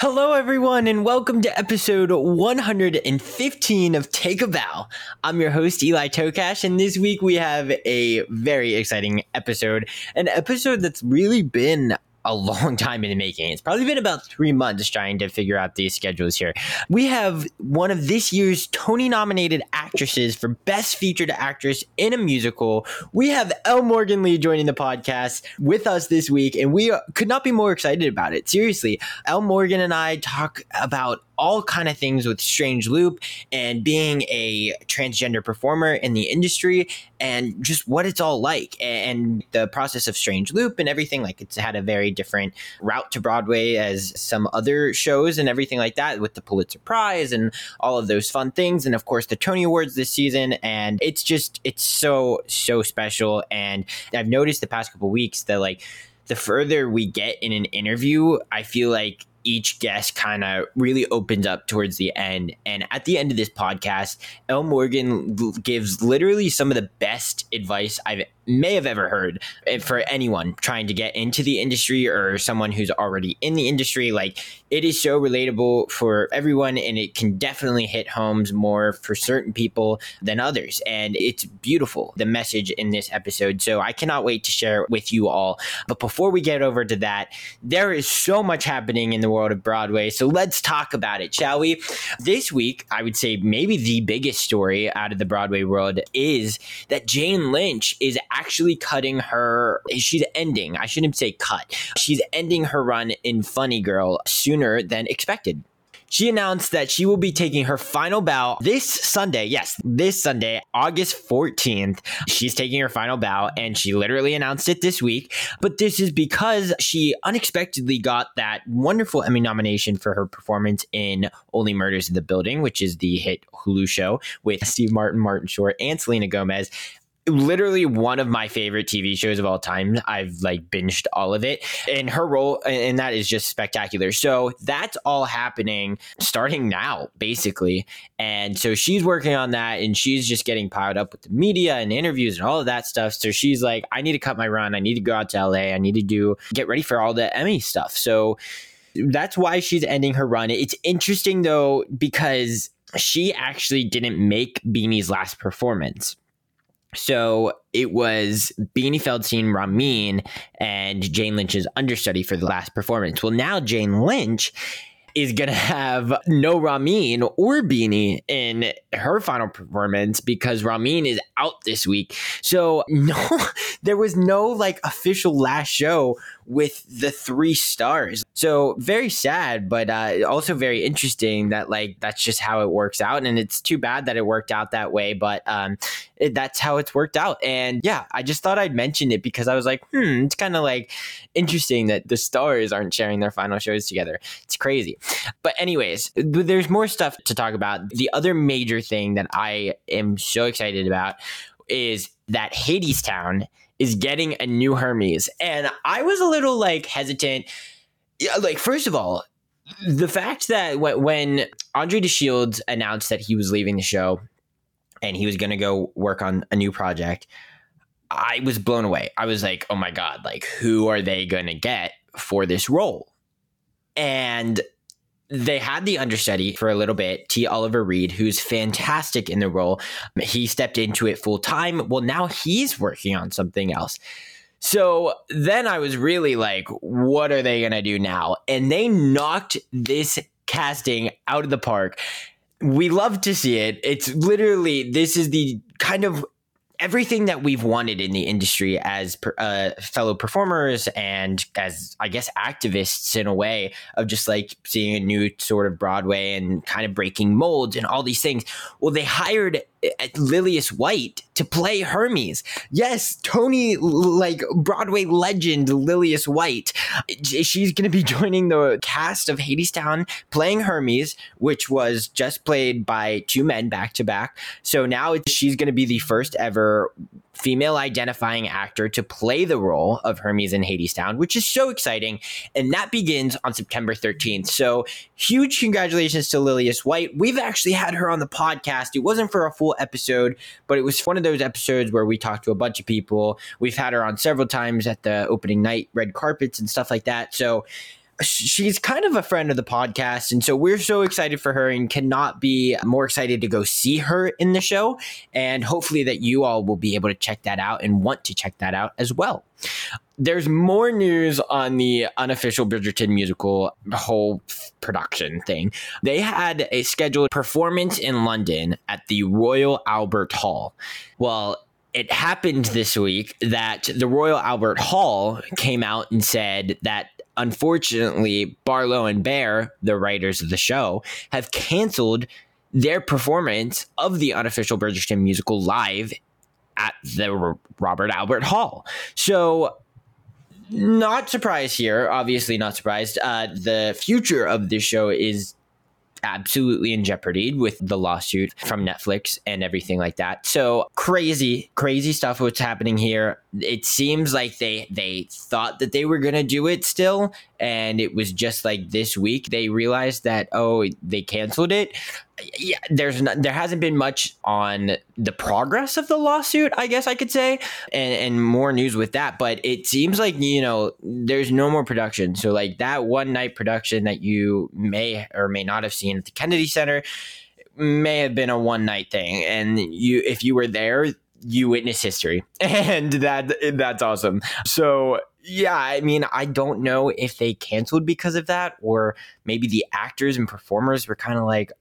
Hello, everyone, and welcome to episode 115 of Take a Bow. I'm your host, Eli Tokash, and this week we have a very exciting episode. An episode that's really been a long time in the making. It's probably been about three months trying to figure out these schedules here. We have one of this year's Tony nominated actresses for Best Featured Actress in a Musical. We have L. Morgan Lee joining the podcast with us this week, and we could not be more excited about it. Seriously, L. Morgan and I talk about all kind of things with Strange Loop and being a transgender performer in the industry and just what it's all like and the process of Strange Loop and everything. Like it's had a very different route to Broadway as some other shows and everything like that with the Pulitzer Prize and all of those fun things. And of course, the Tony Awards this season. And it's just, it's so, so special. And I've noticed the past couple weeks that like, the further we get in an interview, I feel like each guest kind of really opens up towards the end. And at the end of this podcast, L. Morgan gives literally some of the best advice I've may have ever heard eh, for anyone trying to get into the industry or someone who's already in the industry. Like it is so relatable for everyone and it can definitely hit homes more for certain people than others. And it's beautiful, the message in this episode. So I cannot wait to share it with you all. But before we get over to that, there is so much happening in the world of Broadway. So let's talk about it, shall we? This week, I would say maybe the biggest story out of the Broadway world is that Jane Lynch is actually cutting her, she's ending, I shouldn't say cut, she's ending her run in Funny Girl sooner than expected she announced that she will be taking her final bow this Sunday. Yes, this Sunday, August 14th. She's taking her final bow, and she literally announced it this week. But this is because she unexpectedly got that wonderful Emmy nomination for her performance in Only Murders in the Building, which is the hit Hulu show with Steve Martin, Martin Short, and Selena Gomez literally one of my favorite TV shows of all time. I've like binged all of it, and her role and that is just spectacular. So that's all happening starting now, basically. And so she's working on that, and she's just getting piled up with the media and interviews and all of that stuff. So she's like, I need to cut my run. I need to go out to LA. I need to do get ready for all the Emmy stuff. So that's why she's ending her run. It's interesting though because she actually didn't make Beanie's last performance so it was Beanie Feldstein, Ramin, and Jane Lynch's understudy for the last performance. Well, now Jane Lynch is going to have no Ramin or Beanie in her final performance because Ramin is out this week. So no, there was no like official last show with the three stars. So very sad, but uh, also very interesting that like that's just how it works out, and it's too bad that it worked out that way. But um, it, that's how it's worked out, and yeah, I just thought I'd mention it because I was like, hmm, it's kind of like interesting that the stars aren't sharing their final shows together. It's crazy, but anyways, there's more stuff to talk about. The other major thing that I am so excited about is that Hadestown is getting a new Hermes. And I was a little like hesitant. Like, first of all, the fact that when Andre de Shields announced that he was leaving the show and he was going to go work on a new project, I was blown away. I was like, oh my God, like, who are they going to get for this role? And they had the understudy for a little bit, T. Oliver Reed, who's fantastic in the role. He stepped into it full time. Well, now he's working on something else. So then I was really like, what are they going to do now? And they knocked this casting out of the park. We love to see it. It's literally, this is the kind of everything that we've wanted in the industry as uh, fellow performers and as I guess activists in a way of just like seeing a new sort of Broadway and kind of breaking molds and all these things. Well, they hired Uh, Lillias White to play Hermes. Yes, Tony, like Broadway legend Lillias White. She's going to be joining the cast of Hadestown playing Hermes, which was just played by two men back to back. So now she's going to be the first ever female identifying actor to play the role of Hermes in Hadestown, which is so exciting. And that begins on September 13th. So huge congratulations to Lillias White. We've actually had her on the podcast. It wasn't for a full episode, but it was one of those episodes where we talked to a bunch of people. We've had her on several times at the opening night, red carpets and stuff like that. So she's kind of a friend of the podcast. And so we're so excited for her and cannot be more excited to go see her in the show. And hopefully that you all will be able to check that out and want to check that out as well. There's more news on the unofficial Bridgerton musical whole production thing. They had a scheduled performance in London at the Royal Albert Hall. Well, it happened this week that the Royal Albert Hall came out and said that unfortunately, Barlow and Bear, the writers of the show, have canceled their performance of the unofficial Bridgerton musical live at the Robert Albert Hall. So, not surprised here. Obviously, not surprised. Uh, the future of this show is absolutely in jeopardy with the lawsuit from Netflix and everything like that. So crazy, crazy stuff what's happening here. It seems like they they thought that they were gonna do it still, and it was just like this week they realized that oh they canceled it yeah, there's not, there hasn't been much on the progress of the lawsuit, I guess I could say, and, and more news with that. But it seems like you know there's no more production. So like that one night production that you may or may not have seen at the Kennedy Center may have been a one night thing, and you if you were there, you witness history, and that that's awesome. So yeah, I mean, I don't know if they canceled because of that, or maybe the actors and performers were kind of like,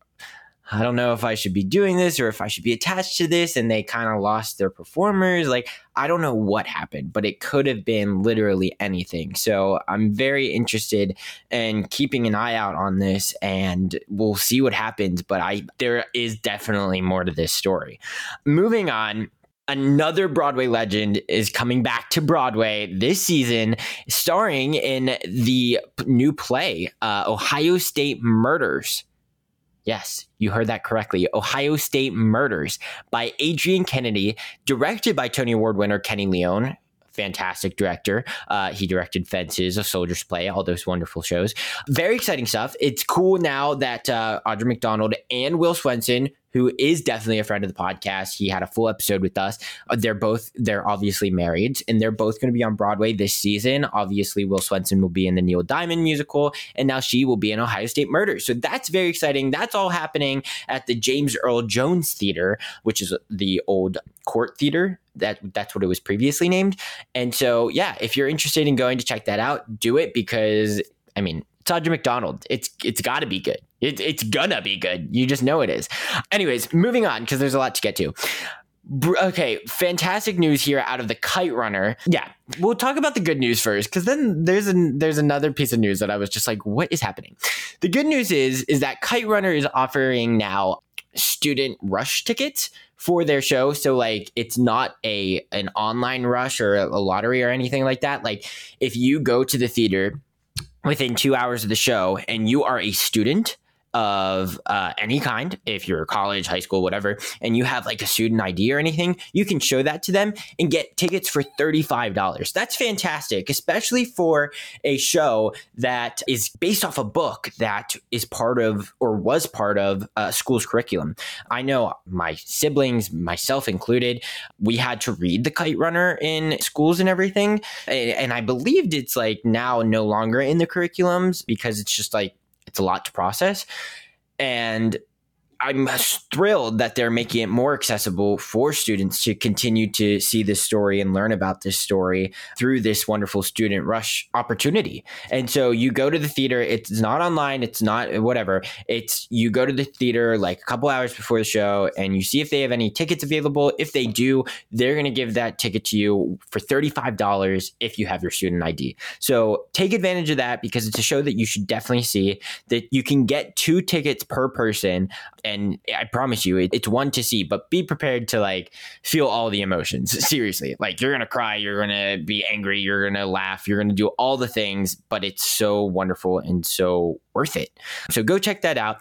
I don't know if I should be doing this or if I should be attached to this. And they kind of lost their performers. Like, I don't know what happened, but it could have been literally anything. So I'm very interested in keeping an eye out on this and we'll see what happens. But I, there is definitely more to this story. Moving on, another Broadway legend is coming back to Broadway this season, starring in the new play, uh, Ohio State Murders. Yes, you heard that correctly. Ohio State Murders by Adrienne Kennedy, directed by Tony Award winner Kenny Leon. Fantastic director. Uh, he directed Fences, A Soldier's Play, all those wonderful shows. Very exciting stuff. It's cool now that uh, Audra McDonald and Will Swenson, who is definitely a friend of the podcast. He had a full episode with us. Uh, they're both they're obviously married, and they're both going to be on Broadway this season. Obviously, Will Swenson will be in the Neil Diamond musical, and now she will be in Ohio State Murder. So that's very exciting. That's all happening at the James Earl Jones Theater, which is the old Cort Theater. That that's what it was previously named. And so, yeah, if you're interested in going to check that out, do it because I mean, Audra McDonald. It's it's got to be good. It, it's gonna be good. You just know it is. Anyways, moving on because there's a lot to get to. Okay, fantastic news here out of the Kite Runner. Yeah, we'll talk about the good news first because then there's an, there's another piece of news that I was just like, what is happening? The good news is is that Kite Runner is offering now student rush tickets for their show so like it's not a an online rush or a lottery or anything like that like if you go to the theater within two hours of the show and you are a student of uh, any kind, if you're college, high school, whatever, and you have like a student ID or anything, you can show that to them and get tickets for $35. That's fantastic, especially for a show that is based off a book that is part of or was part of a school's curriculum. I know my siblings, myself included, we had to read The Kite Runner in schools and everything. And I believed it's like now no longer in the curriculums because it's just like it's a lot to process. And I'm thrilled that they're making it more accessible for students to continue to see this story and learn about this story through this wonderful student rush opportunity. And so you go to the theater, it's not online, it's not whatever. It's you go to the theater like a couple hours before the show and you see if they have any tickets available. If they do, they're going to give that ticket to you for $35 if you have your student ID. So take advantage of that because it's a show that you should definitely see that you can get two tickets per person and I promise you, it, it's one to see, but be prepared to like feel all the emotions. Seriously, like you're gonna cry, you're gonna be angry, you're gonna laugh, you're gonna do all the things, but it's so wonderful and so worth it. So go check that out.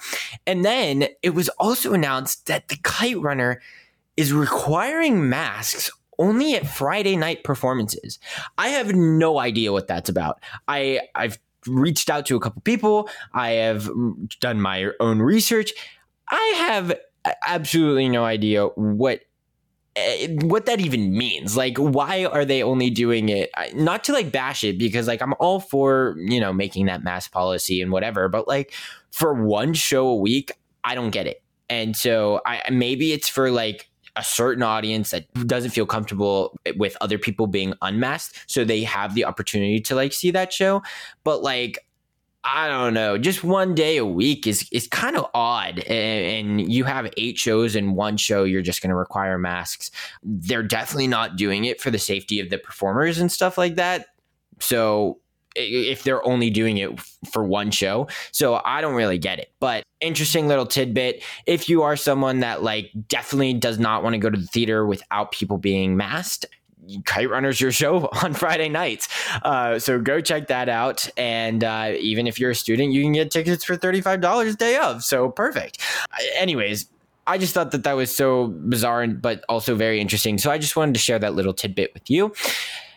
And then it was also announced that the Kite Runner is requiring masks only at Friday night performances. I have no idea what that's about. I I've reached out to a couple people. I have done my own research. I have absolutely no idea what eh, what that even means. Like why are they only doing it not to like bash it because like i'm all for you know making that mass policy and whatever but like for one show a week i don't get it. And so i maybe it's for like a certain audience that doesn't feel comfortable with other people being unmasked so they have the opportunity to like see that show. But like I don't know, just one day a week is is kind of odd. And, and, you have eight shows in one show, you're just going to require masks. They're definitely not doing it for the safety of the performers and stuff like that. So if they're only doing it for one show. So I don't really get it. But interesting little tidbit. If you are someone that like definitely does not want to go to the theater without people being masked, Kite Runner's your show on Friday nights. Uh, so go check that out. And uh, even if you're a student, you can get tickets for $35 day of. So perfect. Anyways, I just thought that that was so bizarre, but also very interesting. So I just wanted to share that little tidbit with you.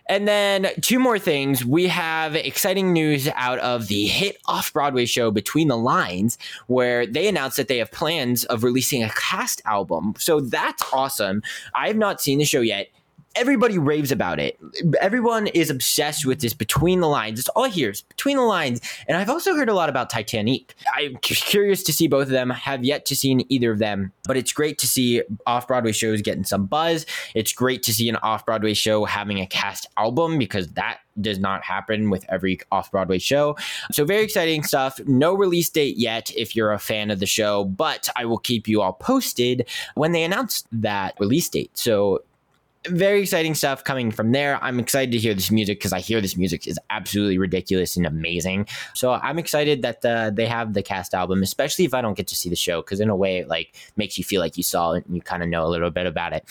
And then two more things. We have exciting news out of the hit off Broadway show Between the Lines, where they announced that they have plans of releasing a cast album. So that's awesome. I have not seen the show yet everybody raves about it. Everyone is obsessed with this between the lines. It's all here, it's between the lines. And I've also heard a lot about Titanique. I'm curious to see both of them. Have yet to see either of them, but it's great to see off Broadway shows getting some buzz. It's great to see an off Broadway show having a cast album because that does not happen with every off Broadway show. So, very exciting stuff. No release date yet if you're a fan of the show, but I will keep you all posted when they announce that release date. So, very exciting stuff coming from there. I'm excited to hear this music because I hear this music is absolutely ridiculous and amazing. So I'm excited that uh, they have the cast album, especially if I don't get to see the show, because in a way it like makes you feel like you saw it and you kind of know a little bit about it.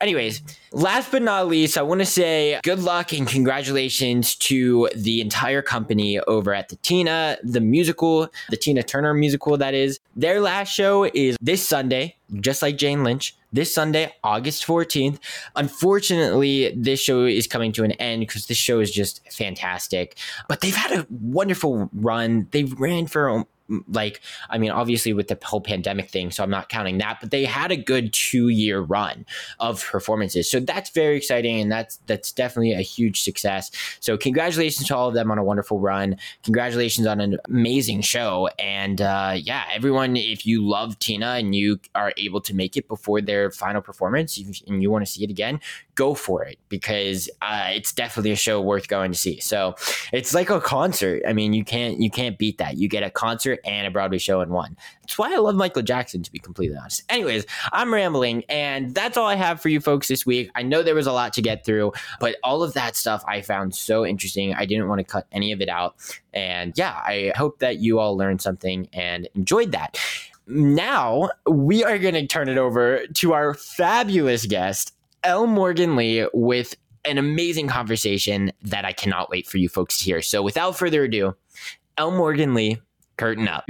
Anyways, last but not least, I want to say good luck and congratulations to the entire company over at the Tina, the musical, the Tina Turner musical. That is their last show is this Sunday, just like Jane Lynch this Sunday, August 14th. Unfortunately, this show is coming to an end because this show is just fantastic. But they've had a wonderful run. They ran for like i mean obviously with the whole pandemic thing so i'm not counting that but they had a good two year run of performances. So that's very exciting and that's that's definitely a huge success. So congratulations to all of them on a wonderful run. Congratulations on an amazing show and uh, yeah everyone if you love tina and you are able to make it before their final performance and you want to see it again go for it because uh, it's definitely a show worth going to see. So it's like a concert. I mean you can't you can't beat that. You get a concert and a Broadway show in one. That's why I love Michael Jackson, to be completely honest. Anyways, I'm rambling, and that's all I have for you folks this week. I know there was a lot to get through, but all of that stuff I found so interesting. I didn't want to cut any of it out. And yeah, I hope that you all learned something and enjoyed that. Now we are going to turn it over to our fabulous guest, L. Morgan Lee, with an amazing conversation that I cannot wait for you folks to hear. So without further ado, L. Morgan Lee, Curtain up.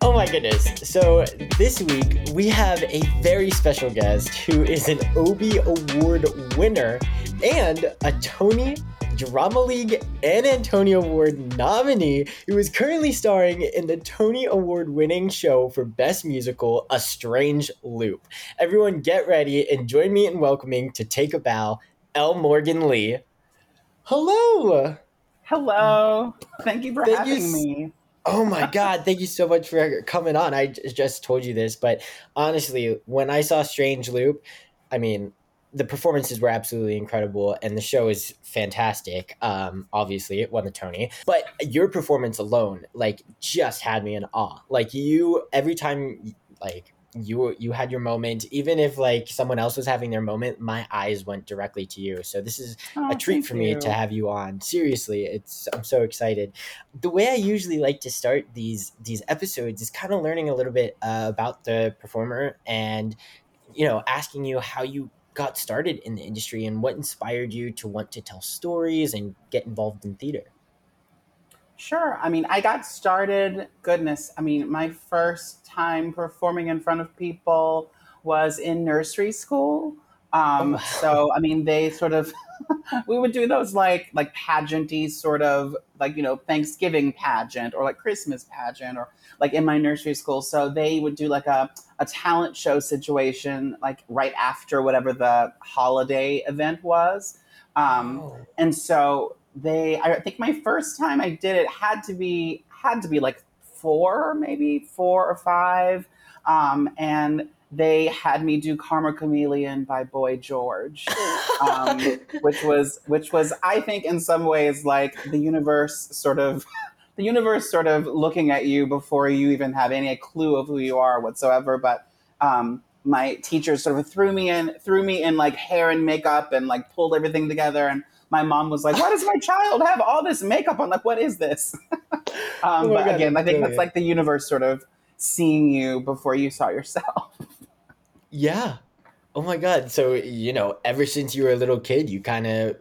Oh my goodness. So, this week we have a very special guest who is an Obie Award winner and a Tony Drama League and Antonyo Award nominee who is currently starring in the Tony Award winning show for Best Musical, A Strange Loop. Everyone get ready and join me in welcoming to Take a Bow, L. Morgan Lee. Hello! Hello. Thank you for Thank having you, me. Oh my God. Thank you so much for coming on. I just told you this, but honestly, when I saw Strange Loop, I mean, the performances were absolutely incredible and the show is fantastic. Um, obviously, it won the Tony, but your performance alone, like, just had me in awe. Like, you, every time, like, you you had your moment. Even if like someone else was having their moment my eyes went directly to you. So this is Oh, a treat for me you. to have you on. Seriously it's i'm so excited. The way i usually like to start these these episodes is kind of learning a little bit uh, about the performer and you know asking you how you got started in the industry and what inspired you to want to tell stories and get involved in theater Sure. I mean, I got started, goodness, I mean, my first time performing in front of people was in nursery school. Um, Oh. So, I mean, they sort of, we would do those like, like pageanty sort of like, you know, Thanksgiving pageant or like Christmas pageant or like in my nursery school. So they would do like a, a talent show situation, like right after whatever the holiday event was. Um, Oh. and so they i think my first time i did it had to be had to be like four maybe four or five. Um, and they had me do karma chameleon by boy george um, which was which was i think in some ways like the universe sort of the universe sort of looking at you before you even have any clue of who you are whatsoever. But um, my teachers sort of threw me in threw me in like hair and makeup and like pulled everything together. And my mom was like why does my child have all this makeup on like what is this um, Oh but God, again i think that's like the universe sort of seeing you before you saw yourself Yeah. Oh my god. So, you know, ever since you were a little kid, you kind of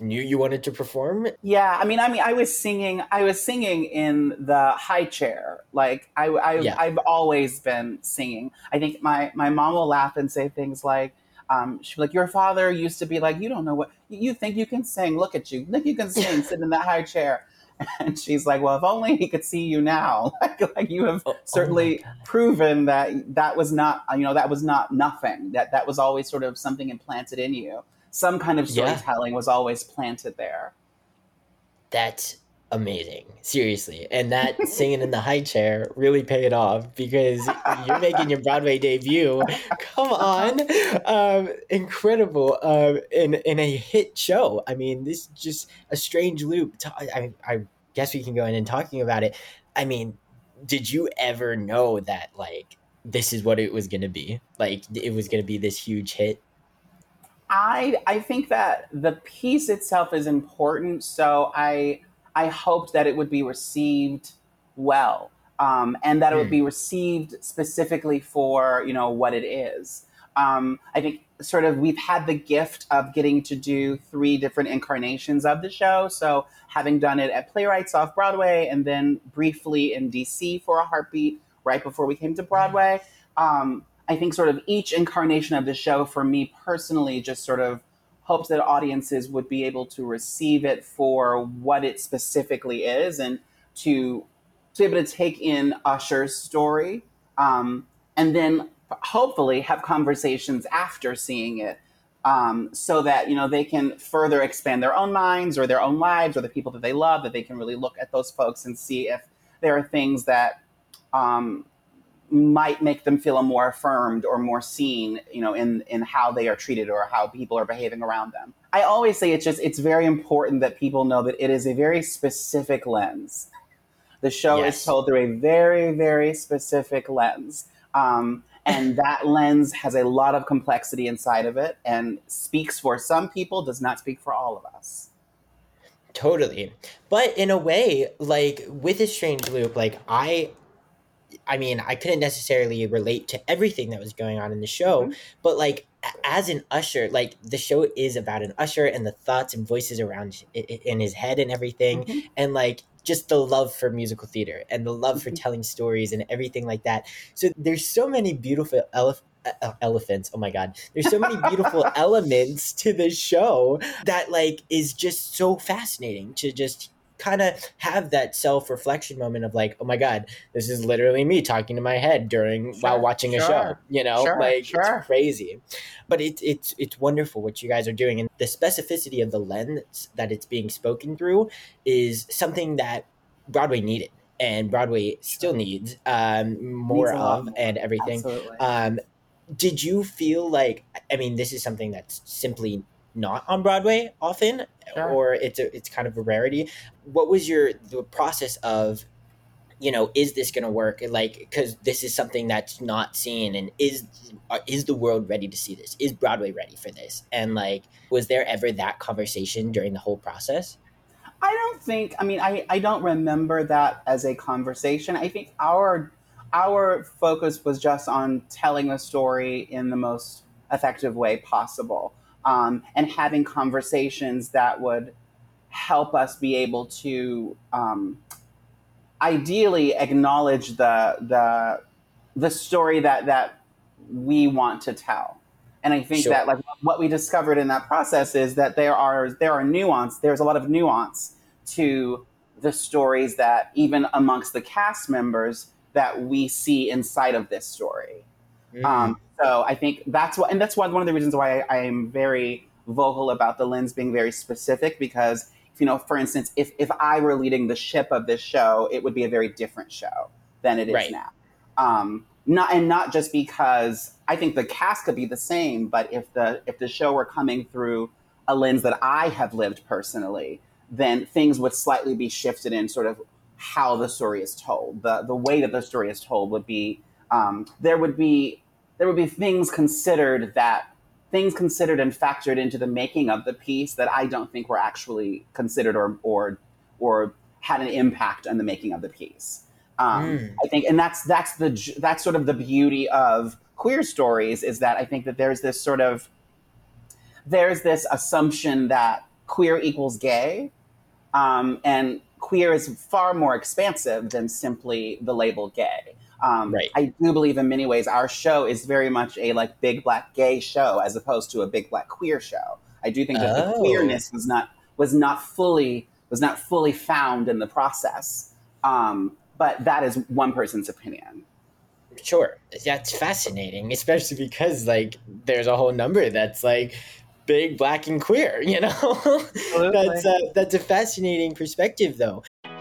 knew you wanted to perform? Yeah, I mean, I mean, I was singing. I was singing in the high chair. Like I, I Yeah. I've always been singing. I think my my mom will laugh and say things like, um, she'll be like, "Your father used to be like, you don't know what you think you can sing. Look at you. Look, you can sing. Sit in that high chair." And she's like, "Well, if only he could see you now. like, like you have Oh- oh certainly God. proven that that was not, you know, that was not nothing. That that was always sort of something implanted in you. Some kind of Yeah. storytelling was always planted there." That's amazing. Seriously. And that singing in the high chair really paid off because you're making your Broadway debut. Come on. Um, incredible. Um, in, in a hit show. I mean, this is just a strange loop. I, I guess we can go in and talking about it. I mean, did you ever know that, like, this is what it was going to be? Like, it was going to be this huge hit? I I think that the piece itself is important. So I I hoped that it would be received well, um, and that it would be received specifically for you know what it is. Um, I think sort of we've had the gift of getting to do three different incarnations of the show. So having done it at Playwrights off Broadway, and then briefly in DC for a heartbeat right before we came to Broadway. Um, I think sort of each incarnation of the show for me personally just sort of hopes that audiences would be able to receive it for what it specifically is and to to be able to take in Usher's story um, and then hopefully have conversations after seeing it um, so that you know they can further expand their own minds or their own lives or the people that they love that they can really look at those folks and see if there are things that um, might make them feel more affirmed or more seen you know in in how they are treated or how people are behaving around them i always say it's just it's very important that people know that it is a very specific lens the show Yes. is told through a very very specific lens um, and that lens has a lot of complexity inside of it and speaks for some people does not speak for all of us Totally. But in a way, like with a strange loop, like I I mean, I couldn't necessarily relate to everything that was going on in the show, Mhm. but like as an usher, like the show is about an usher and the thoughts and voices around in his head and everything Mhm. and like just the love for musical theater and the love for Mhm. telling stories and everything like that. So there's so many beautiful elephants. Oh my god. There's so many beautiful elements to the show that like is just so fascinating to just kind of have that self-reflection moment of like, oh my god, this is literally me talking to my head during while Sure, watching a show. You know, sure, like sure. it's crazy. But it's it's it's wonderful what you guys are doing and the specificity of the lens that it's being spoken through is something that Broadway needed. and Broadway still needs um, more Needs of more. and everything. Um, did you feel like I mean this is something that's simply not on Broadway often, Sure. or it's a it's kind of a rarity. What was your the process of, you know, is this going to work? Like because this is something that's not seen, and is uh, is the world ready to see this? Is Broadway ready for this? And like, was there ever that conversation during the whole process? I don't think. I mean, I, I don't remember that as a conversation. I think our our focus was just on telling the story in the most effective way possible, um, and having conversations that would help us be able to um, ideally acknowledge the the the story that that we want to tell. And I think Sure. that like what we discovered in that process is that there are there are nuance. There's a lot of nuance to the stories that even amongst the cast members that we see inside of this story. Mm. Um, so I think that's what, and that's one one of the reasons why I, I am very vocal about the lens being very specific because you know, for instance, if if I were leading the ship of this show, it would be a very different show than it is Right. now. Um, not and not just because I think the cast could be the same, but if the if the show were coming through a lens that I have lived personally, then things would slightly be shifted in sort of how the story is told. The the way that the story is told would be um, there would be there would be things considered that things considered and factored into the making of the piece that I don't think were actually considered or or or had an impact on the making of the piece. Um, Mm. I think, and that's that's the that's sort of the beauty of queer stories is that I think that there's this sort of there's this assumption that queer equals gay, um, and queer is far more expansive than simply the label gay. Um, Right. I do believe in many ways our show is very much a like big black gay show as opposed to a big black queer show. I do think that the Oh. queerness was not was not fully was not fully found in the process. Um, but that is one person's opinion. Sure, that's fascinating, especially because like there's a whole number that's like big, black, and queer. You know, that's a, that's a fascinating perspective, though.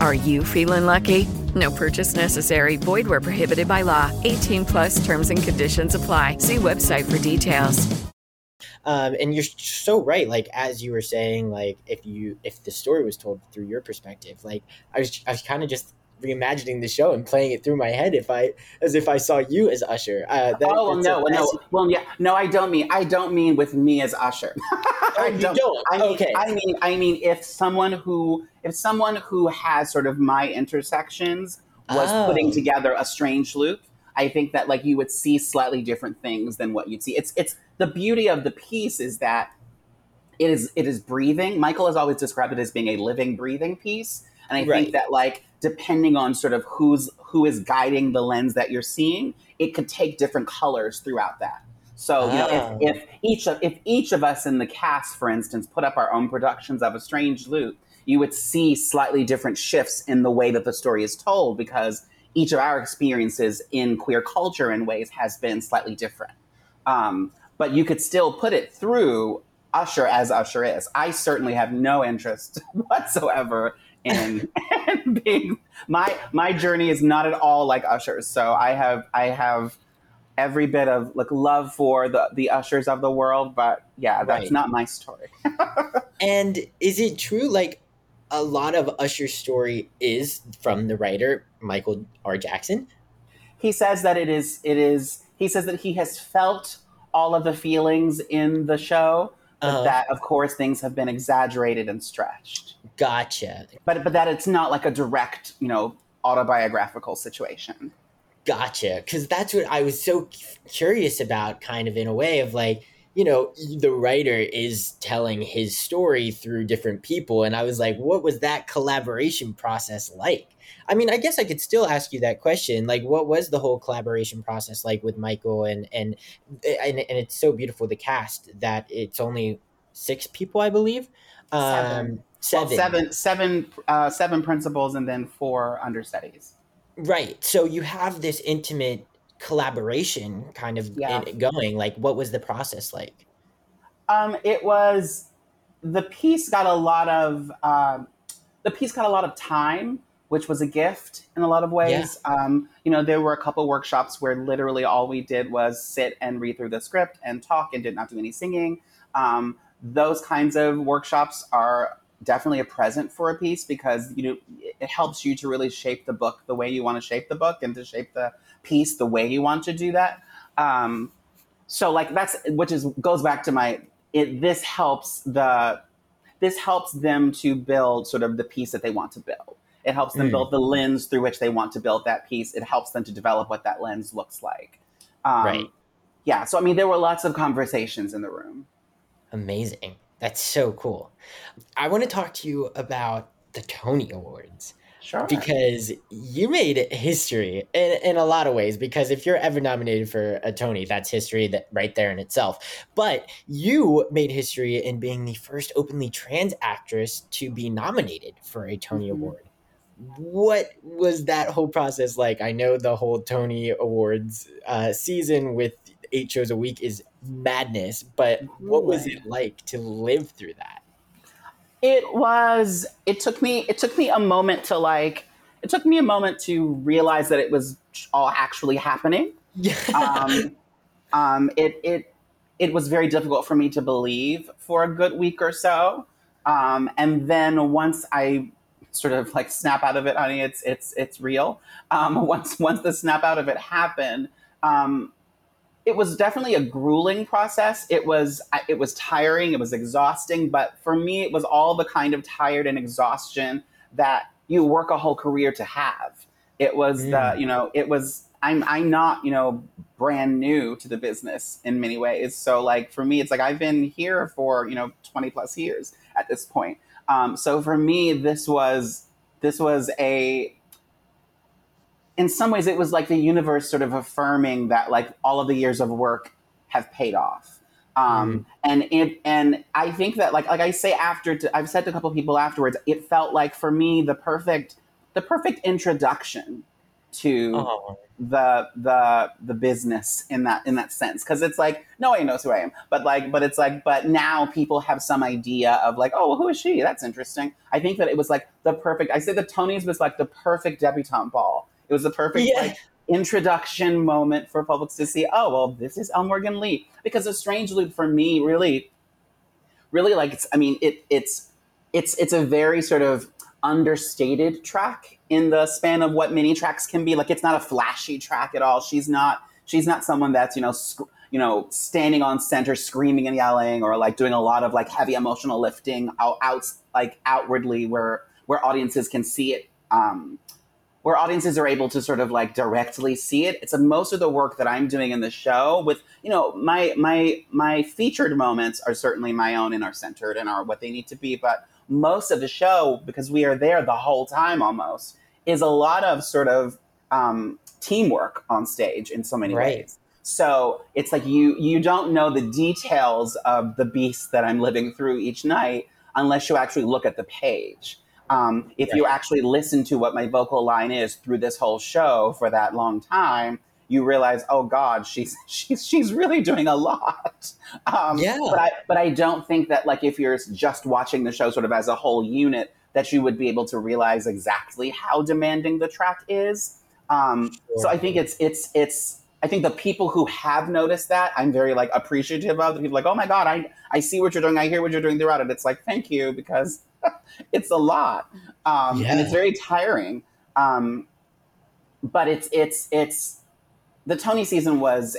Are you feeling lucky? No purchase necessary. Void where prohibited by law. 18 plus terms and conditions apply. See website for details. Um, and you're so right. Like as you were saying, like if you if the story was told through your perspective, like I was I was kind of just reimagining the show and playing it through my head if I as if I saw you as Usher. Uh, that, oh well, that's a no, no. Well, yeah, no. I don't mean. I don't mean with me as Usher. I you don't? I mean, Okay. I mean. I mean, if someone who, if someone who has sort of my intersections was Oh. putting together a strange loop, I think that like you would see slightly different things than what you'd see. It's it's the beauty of the piece is that it is it is breathing. Michael has always described it as being a living, breathing piece, and I Right. think that like depending on sort of who's who is guiding the lens that you're seeing, it could take different colors throughout that. So you know, Ah. if, if each of if each of us in the cast, for instance, put up our own productions of A Strange Loop, you would see slightly different shifts in the way that the story is told because each of our experiences in queer culture in ways has been slightly different. Um, but you could still put it through Usher as Usher is. I certainly have no interest whatsoever in, in being my my journey is not at all like Usher's. So I have I have every bit of like love for the the Ushers of the world, but yeah, that's Right. not my story. And is it true? Like a lot of Usher's story is from the writer Michael R. Jackson. he says that it is it is he says that he has felt all of the feelings in the show Uh-huh. that of course things have been exaggerated and stretched. Gotcha. But but that it's not like a direct, you know, autobiographical situation. Gotcha. Because that's what I was so cu- curious about, kind of in a way of like, you know, the writer is telling his story through different people. And I was like, what was that collaboration process like? I mean, I guess I could still ask you that question. Like, what was the whole collaboration process like with Michael? And and and, and it's so beautiful the cast that it's only six people, I believe. Um, Seven. Well, seven, seven, uh, seven principals, and then four understudies. Right. So you have this intimate collaboration kind of Yeah. going. Like, what was the process like? Um, it was the piece got a lot of um, the piece got a lot of time, which was a gift in a lot of ways. Um, you know, there were a couple workshops where literally all we did was sit and read through the script and talk and did not do any singing. Um, those kinds of workshops are definitely a present for a piece because you know it helps you to really shape the book the way you want to shape the book and to shape the piece the way you want to do that. Um, so like that's which is goes back to my it this helps the this helps them to build sort of the piece that they want to build it helps them Mm. build the lens through which they want to build that piece it helps them to develop what that lens looks like um, Right. yeah so i mean there were lots of conversations in the room Amazing. That's so cool. I want to talk to you about the Tony Awards sure because you made history in, in a lot of ways. Because if you're ever nominated for a Tony, that's history that right there in itself. But you made history in being the first openly trans actress to be nominated for a Tony Mhm. Award. What was that whole process like? I know the whole Tony Awards uh, season with eight shows a week is madness, but what was it like to live through that? it was it took me it took me a moment to like it took me a moment to realize that it was all actually happening um, um, it it it was very difficult for me to believe for a good week or so, um, and then once I sort of like snap out of it, honey, it's it's it's real. Um, once once the snap out of it happened, um, it was definitely a grueling process. It was it was tiring, it was exhausting, but for me, it was all the kind of tired and exhaustion that you work a whole career to have. It was the Mm. you know it was I'm I'm not you know brand new to the business in many ways. So like for me, it's like I've been here for you know 20 plus years at this point. Um, so for me, this was this was a in some ways it was like the universe sort of affirming that like all of the years of work have paid off. Um, and it and I think that like like I say after to, I've said to a couple people afterwards, it felt like for me the perfect the perfect introduction to Oh, the the the business in that in that sense. Because it's like nobody knows who I am but like but it's like but now people have some idea of like oh well, who is she? That's interesting. I think that it was like the perfect I say the Tonys was like the perfect debutante ball it was the perfect Yeah. like introduction moment for publics to see oh well this is L. Morgan Lee because a strange loop for me really really like it's I mean it it's it's it's a very sort of understated track in the span of what mini tracks can be. Like it's not a flashy track at all. She's not she's not someone that's you know sc- you know standing on center screaming and yelling or like doing a lot of like heavy emotional lifting out, out like outwardly where where audiences can see it. Um, where audiences are able to sort of like directly see it. It's a, most of the work that I'm doing in the show with, you know, my my my featured moments are certainly my own and are centered and are what they need to be, but most of the show because we are there the whole time almost is a lot of sort of um, teamwork on stage in so many Right. ways. So it's like you you don't know the details of the beast that I'm living through each night unless you actually look at the page. Um, if you actually listen to what my vocal line is through this whole show for that long time, you realize, oh God, she's she's she's really doing a lot. Um, Yeah. But I but I don't think that like if you're just watching the show sort of as a whole unit, that you would be able to realize exactly how demanding the track is. Um, so I think it's it's it's I think the people who have noticed that I'm very like appreciative of the people like oh my god I I see what you're doing I hear what you're doing throughout it it's like thank you because it's a lot um, and it's very tiring um, but it's it's it's the Tony season was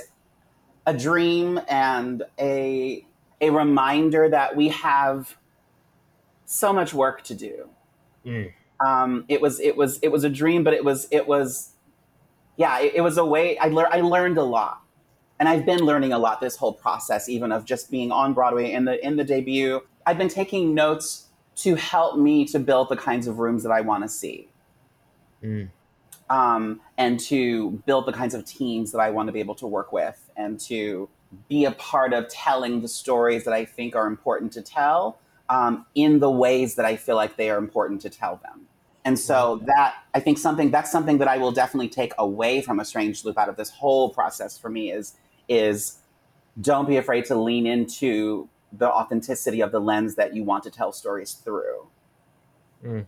a dream and a a reminder that we have so much work to do. Mm. Um, it was it was it was a dream, but it was it was yeah, it, it was a way I learned I learned a lot. And I've been learning a lot this whole process, even of just being on Broadway in the in the debut. I've been taking notes to help me to build the kinds of rooms that I want to see. Mm. Um, and to build the kinds of teams that I want to be able to work with and to be a part of telling the stories that I think are important to tell um, in the ways that I feel like they are important to tell them. And so that I think something that's something that I will definitely take away from a strange loop out of this whole process for me is is don't be afraid to lean into the authenticity of the lens that you want to tell stories through. Mm.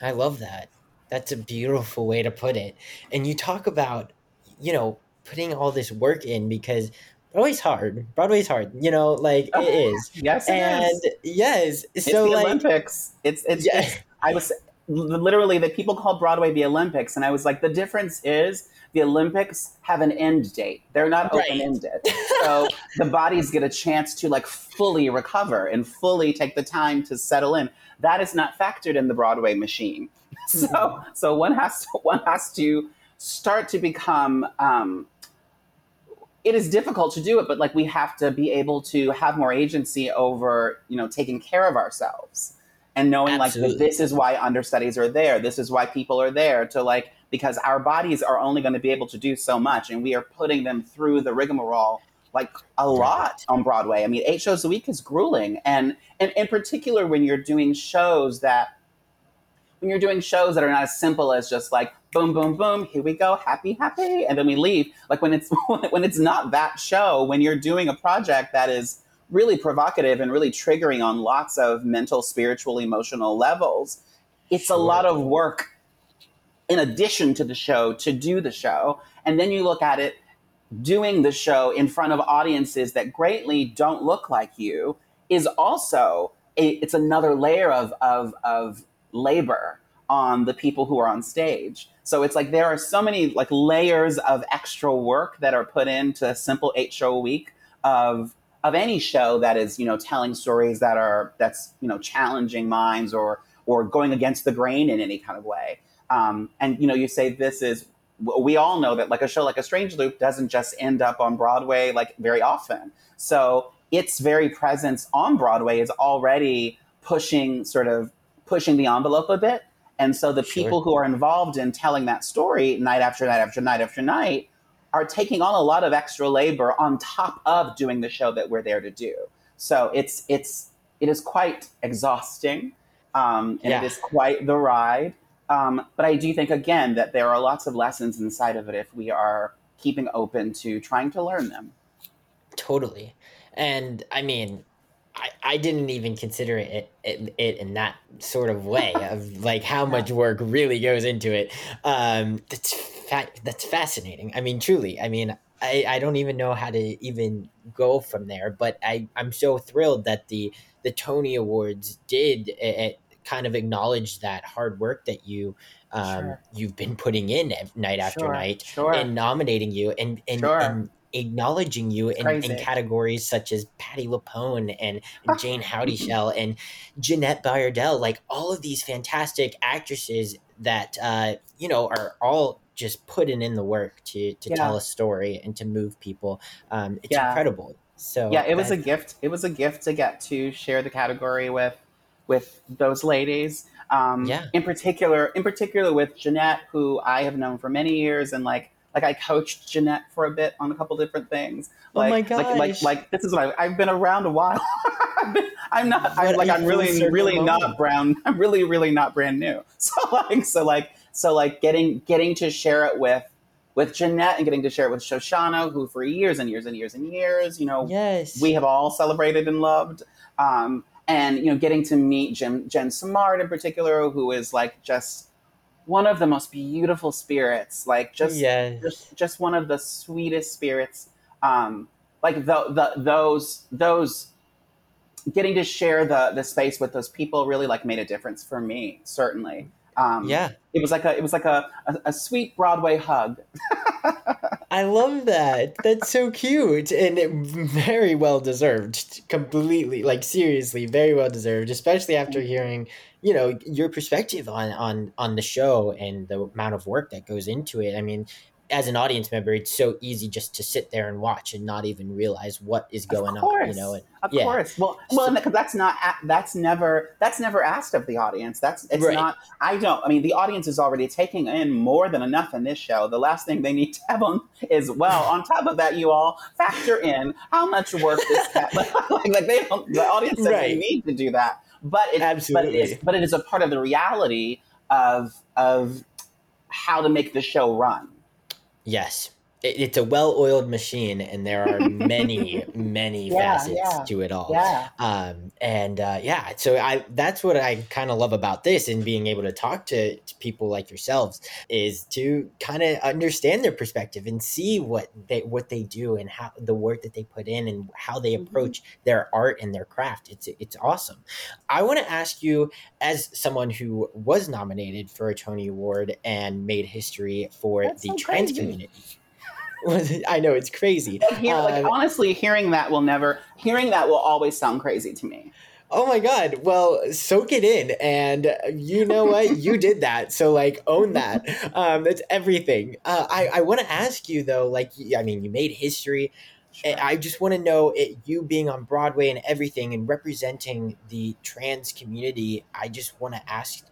I love that. That's a beautiful way to put it. And you talk about, you know, putting all this work in because Broadway's hard. Broadway's hard. You know, like it is. yes, it and is. yes, It's so the like Olympics. It's it's, Yeah. it's I was literally that people call Broadway the Olympics, and I was like, the difference is the Olympics have an end date. They're not Right. open ended, so the bodies get a chance to like fully recover and fully take the time to settle in. That is not factored in the Broadway machine. So so one has to one has to start to become. Um, it is difficult to do it, but like we have to be able to have more agency over, you know, taking care of ourselves and knowing like Absolutely. that this is why understudies are there. This is why people are there to like because our bodies are only going to be able to do so much, and we are putting them through the rigmarole like a lot on Broadway. I mean, eight shows a week is grueling, and and in particular when you're doing shows that when you're doing shows that are not as simple as just like boom boom boom here we go happy happy and then we leave. Like when it's when it's not that show when you're doing a project that is really provocative and really triggering on lots of mental spiritual emotional levels it's a lot of work in addition to the show to do the show. And then you look at it doing the show in front of audiences that greatly don't look like you is also a, it's another layer of, of, of labor on the people who are on stage. So it's like there are so many like layers of extra work that are put into a simple eight show a week of of any show that is you know telling stories that are that's you know challenging minds or or going against the grain in any kind of way um, and you know you say this is we all know that like a show like a strange loop doesn't just end up on broadway like very often. So its very presence on broadway is already pushing sort of pushing the envelope a bit. And so the Sure. people who are involved in telling that story night after night after night after night are taking on a lot of extra labor on top of doing the show that we're there to do. So it's it's it is quite exhausting. Um, and Yeah. it is quite the ride um, but I do think again that there are lots of lessons inside of it if we are keeping open to trying to learn them. Totally. And I mean, I, I didn't even consider it, it it in that sort of way of like how much work really goes into it. Um, that's fa- that's fascinating. I mean, truly. I mean, I, I don't even know how to even go from there. But I I'm so thrilled that the the Tony Awards did uh, kind of acknowledge that hard work that you um Sure. you've been putting in night after Sure, night sure. and nominating you and and, and acknowledging you in, in categories such as Patti LuPone and Jayne Houdyshell and Jeannette Bayardelle, like all of these fantastic actresses that uh, you know are all just putting in the work to to Yeah. tell a story and to move people. Um, it's Yeah. incredible. So yeah, it was a gift. It was a gift to get to share the category with with those ladies. Um, Yeah. In particular, in particular with Jeannette, who I have known for many years, and like like I coached Jeannette for a bit on a couple different things. Oh Like, my Like, like, like this is what I, I've been around a while. Been- I'm not. I'm like I'm really, really moment. not brown. I'm really, really not brand new. So like, so like, so like, getting getting to share it with with Jeannette and getting to share it with Shoshana, who for years and years and years and years, you know, yes, we have all celebrated and loved. Um, and you know, getting to meet Jim, Jen Simard in particular, who is like just one of the most beautiful spirits, like just yes. just just one of the sweetest spirits. Um, like the, the those those getting to share the the space with those people really like made a difference for me certainly. Um, yeah. it was like a it was like a, a, a sweet Broadway hug. I love that. That's so cute and it, very well deserved. Completely, like seriously, very well deserved. Especially after hearing, you know, your perspective on on on the show and the amount of work that goes into it. I mean, as an audience member, it's so easy just to sit there and watch and not even realize what is going on. You know, and, of yeah. course. Well, well, because that's not that's never that's never asked of the audience. That's it's Right. not. I don't. I mean, the audience is already taking in more than enough in this show. The last thing they need to have on is well. On top of that, you all factor in how much work this cat. like, like they don't. The audience doesn't Right. need to do that. But it, but it Absolutely. But it is a part of the reality of of how to make the show run. Yes. It, it's a well-oiled machine, and there are many, many Yeah, facets yeah, to it all. Yeah. um and uh yeah so i that's what i kind of love about this and being able to talk to, to people like yourselves is to kind of understand their perspective and see what they what they do and how the work that they put in and how they Mhm. approach their art and their craft it's it's awesome i want to ask you as someone who was nominated for a tony award and made history for That's the so trans crazy. community I know it's crazy. Like Um, honestly, hearing that will never. Hearing that will always sound crazy to me. Oh my god. Well, soak it in and you know what? you did that. So like own that. Um that's everything. Uh I I want to ask you though like I mean, you made history. I I just want to know it, you being on Broadway and everything and representing the trans community. I just want to ask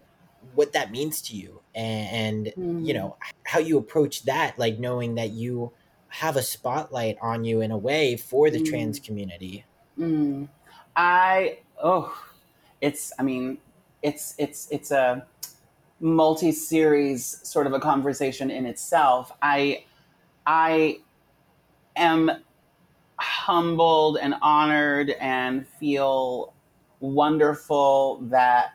what that means to you and, and you know how you approach that like knowing that you have a spotlight on you in a way for the Mm. trans community. Mm. I oh, it's. I mean, it's it's it's a multi-series sort of a conversation in itself. I I am humbled and honored and feel wonderful that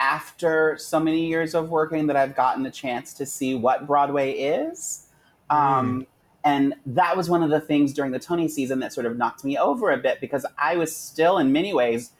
after so many years of working that I've gotten a chance to see what Broadway is. Um, and that was one of the things during the Tony season that sort of knocked me over a bit because I was still, in many ways,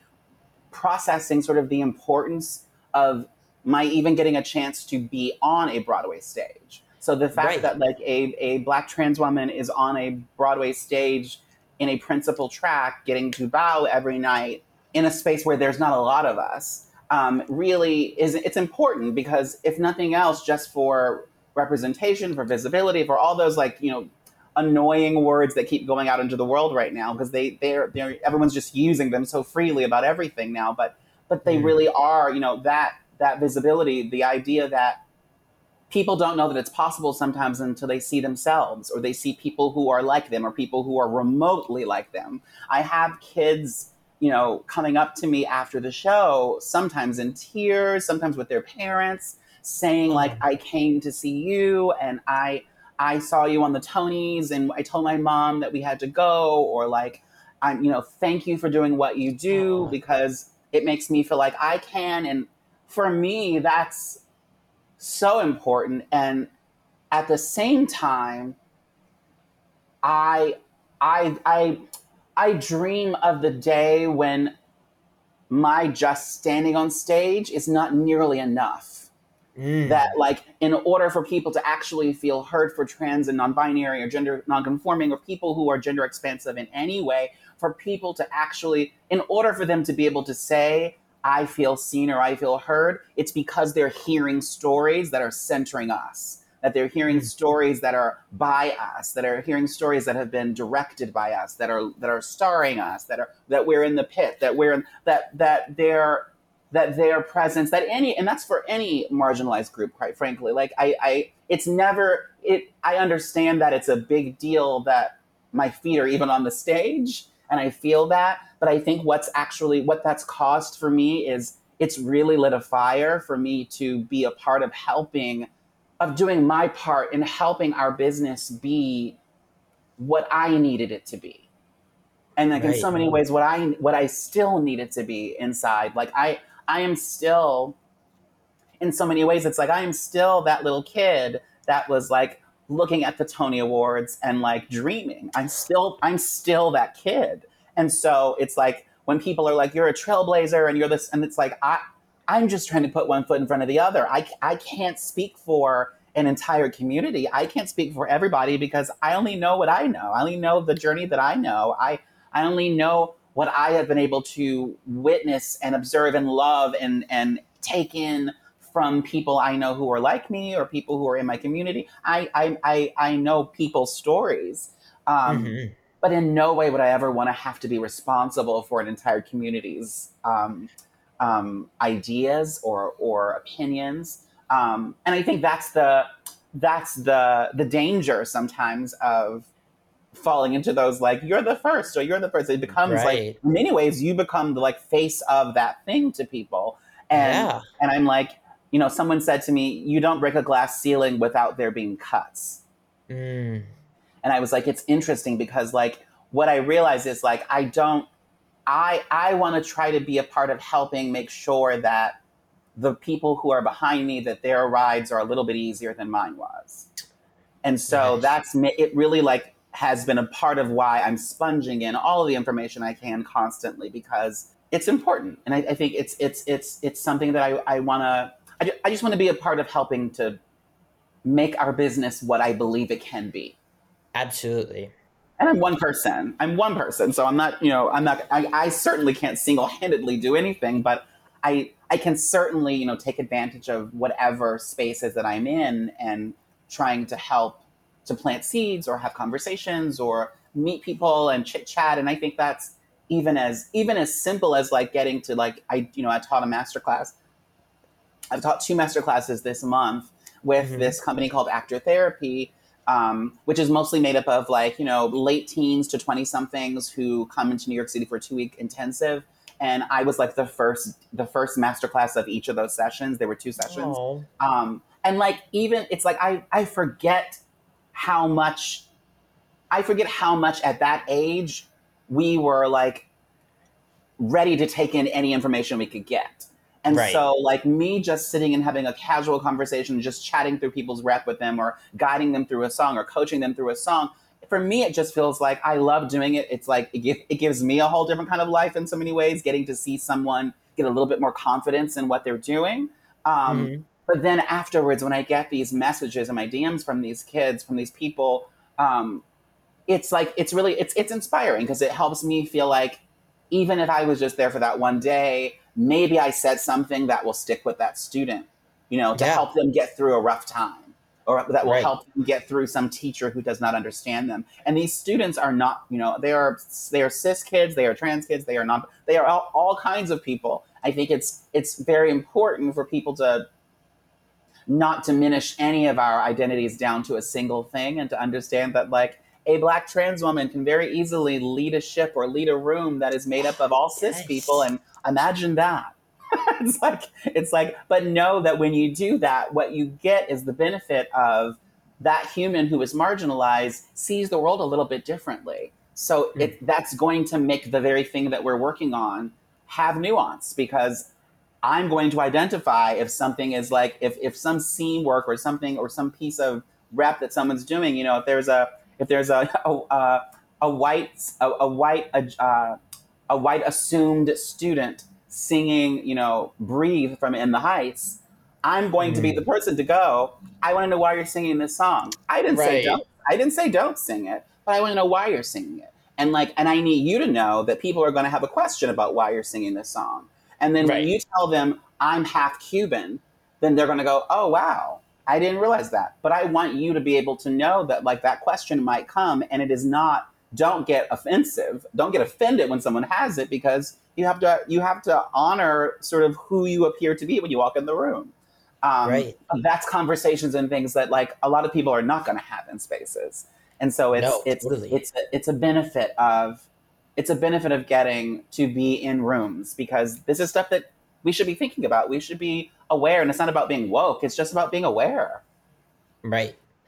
processing sort of the importance of my even getting a chance to be on a Broadway stage. So the fact Right. that like a, a black trans woman is on a Broadway stage in a principal track, getting to bow every night in a space where there's not a lot of us, um, really is it's important because if nothing else, just for representation, for visibility, for all those like you know annoying words that keep going out into the world right now because they they're, they're everyone's just using them so freely about everything now but but they Mm. really are you know that that visibility the idea that people don't know that it's possible sometimes until they see themselves or they see people who are like them or people who are remotely like them i have kids you know coming up to me after the show sometimes in tears sometimes with their parents saying like mm-hmm. i came to see you and i i saw you on the tonys and i told my mom that we had to go or like i'm you know thank you for doing what you do Aw. because it makes me feel like i can and for me that's so important and at the same time i i i i dream of the day when my just standing on stage is not nearly enough Mm. that like in order for people to actually feel heard for trans and non-binary or gender non-conforming or people who are gender expansive in any way for people to actually in order for them to be able to say i feel seen or i feel heard it's because they're hearing stories that are centering us that they're hearing stories that are by us that are hearing stories that have been directed by us that are that are starring us that are that we're in the pit that we're in that that they're that their presence that any and that's for any marginalized group quite frankly. Like i i it's never it i understand that it's a big deal that my feet are even on the stage and i feel that but i think what's actually what that's caused for me is it's really lit a fire for me to be a part of helping of doing my part in helping our business be what i needed it to be. And like in so many ways what i what i still needed to be inside. Like i i am still in so many ways it's like i am still that little kid that was like looking at the tony awards and like dreaming i'm still i'm still that kid and so it's like when people are like you're a trailblazer and you're this and it's like i i'm just trying to put one foot in front of the other i, I can't speak for an entire community. I can't speak for everybody because I only know what I know. I only know the journey that I know. I I only know what I have been able to witness and observe and love and and take in from people I know who are like me or people who are in my community. I I I, I know people's stories. Um, mm-hmm. But in no way would I ever want to have to be responsible for an entire community's um, um, ideas or or opinions. Um, and I think that's the that's the the danger sometimes of falling into those like you're the first or you're the first. It becomes right. like in many ways you become the like face of that thing to people. And yeah. and I'm like, you know, someone said to me, you don't break a glass ceiling without there being cuts. Mm. And I was like, it's interesting because like what I realize is like I don't I I want to try to be a part of helping make sure that the people who are behind me that their rides are a little bit easier than mine was. And so that's it really like has been a part of why I'm sponging in all of the information I can constantly because it's important. And I, I think it's it's it's it's something that I, I wanna I, I just want to be a part of helping to make our business what I believe it can be. Absolutely. And I'm one person. I'm one person. So I'm not, you know, I'm not I, I certainly can't single handedly do anything, but I I can certainly, you know, take advantage of whatever spaces that I'm in and trying to help to plant seeds or have conversations or meet people and chit chat. And I think that's even as even as simple as like getting to like I you know I taught a master class. I've taught two master classes this month with mm-hmm. this company called Actor Therapy, um, which is mostly made up of like you know late teens to twenty somethings who come into New York City for a two week intensive and I was like the first the first masterclass of each of those sessions. There were two sessions, um, and like even it's like I I forget how much I forget how much at that age we were like ready to take in any information we could get. And right. so, like me just sitting and having a casual conversation, just chatting through people's rep with them, or guiding them through a song, or coaching them through a song, for me, it just feels like I love doing it. It's like it, give, it gives me a whole different kind of life in so many ways, getting to see someone get a little bit more confidence in what they're doing. Um, mm-hmm. But then afterwards, when I get these messages and my DMs from these kids, from these people, um, it's like it's really it's it's inspiring because it helps me feel like even if I was just there for that one day, maybe I said something that will stick with that student, you know, to yeah. help them get through a rough time or that will right. help them get through some teacher who does not understand them. And these students are not, you know, they are they are cis kids, they are trans kids, they are not, they are all, all kinds of people. I think it's it's very important for people to not diminish any of our identities down to a single thing and to understand that like a black trans woman can very easily lead a ship or lead a room that is made up of all cis yes. people and imagine that it's like it's like but know that when you do that what you get is the benefit of that human who is marginalized sees the world a little bit differently so mm. it, that's going to make the very thing that we're working on have nuance because i'm going to identify if something is like if, if some scene work or something or some piece of rep that someone's doing you know if there's a if there's a a, a white a, a white a, uh, a white assumed student singing, you know, Breathe from In the Heights, I'm going mm. to be mm. the person to go, I want to know why you're singing this song. I didn't right. say don't I didn't say don't sing it, but I want to know why you're singing it. And like and I need you to know that people are going to have a question about why you're singing this song. And then right. when you tell them I'm half Cuban, then they're going to go, "Oh wow, I didn't realize that." But I want you to be able to know that like that question might come and it is not don't get offensive. Don't get offended when someone has it because you have to you have to honor sort of who you appear to be when you walk in the room. Um, right. That's conversations and things that like a lot of people are not going to have in spaces, and so it's no, it's totally. it's a, it's a benefit of it's a benefit of getting to be in rooms because this is stuff that we should be thinking about. We should be aware, and it's not about being woke. It's just about being aware. Right.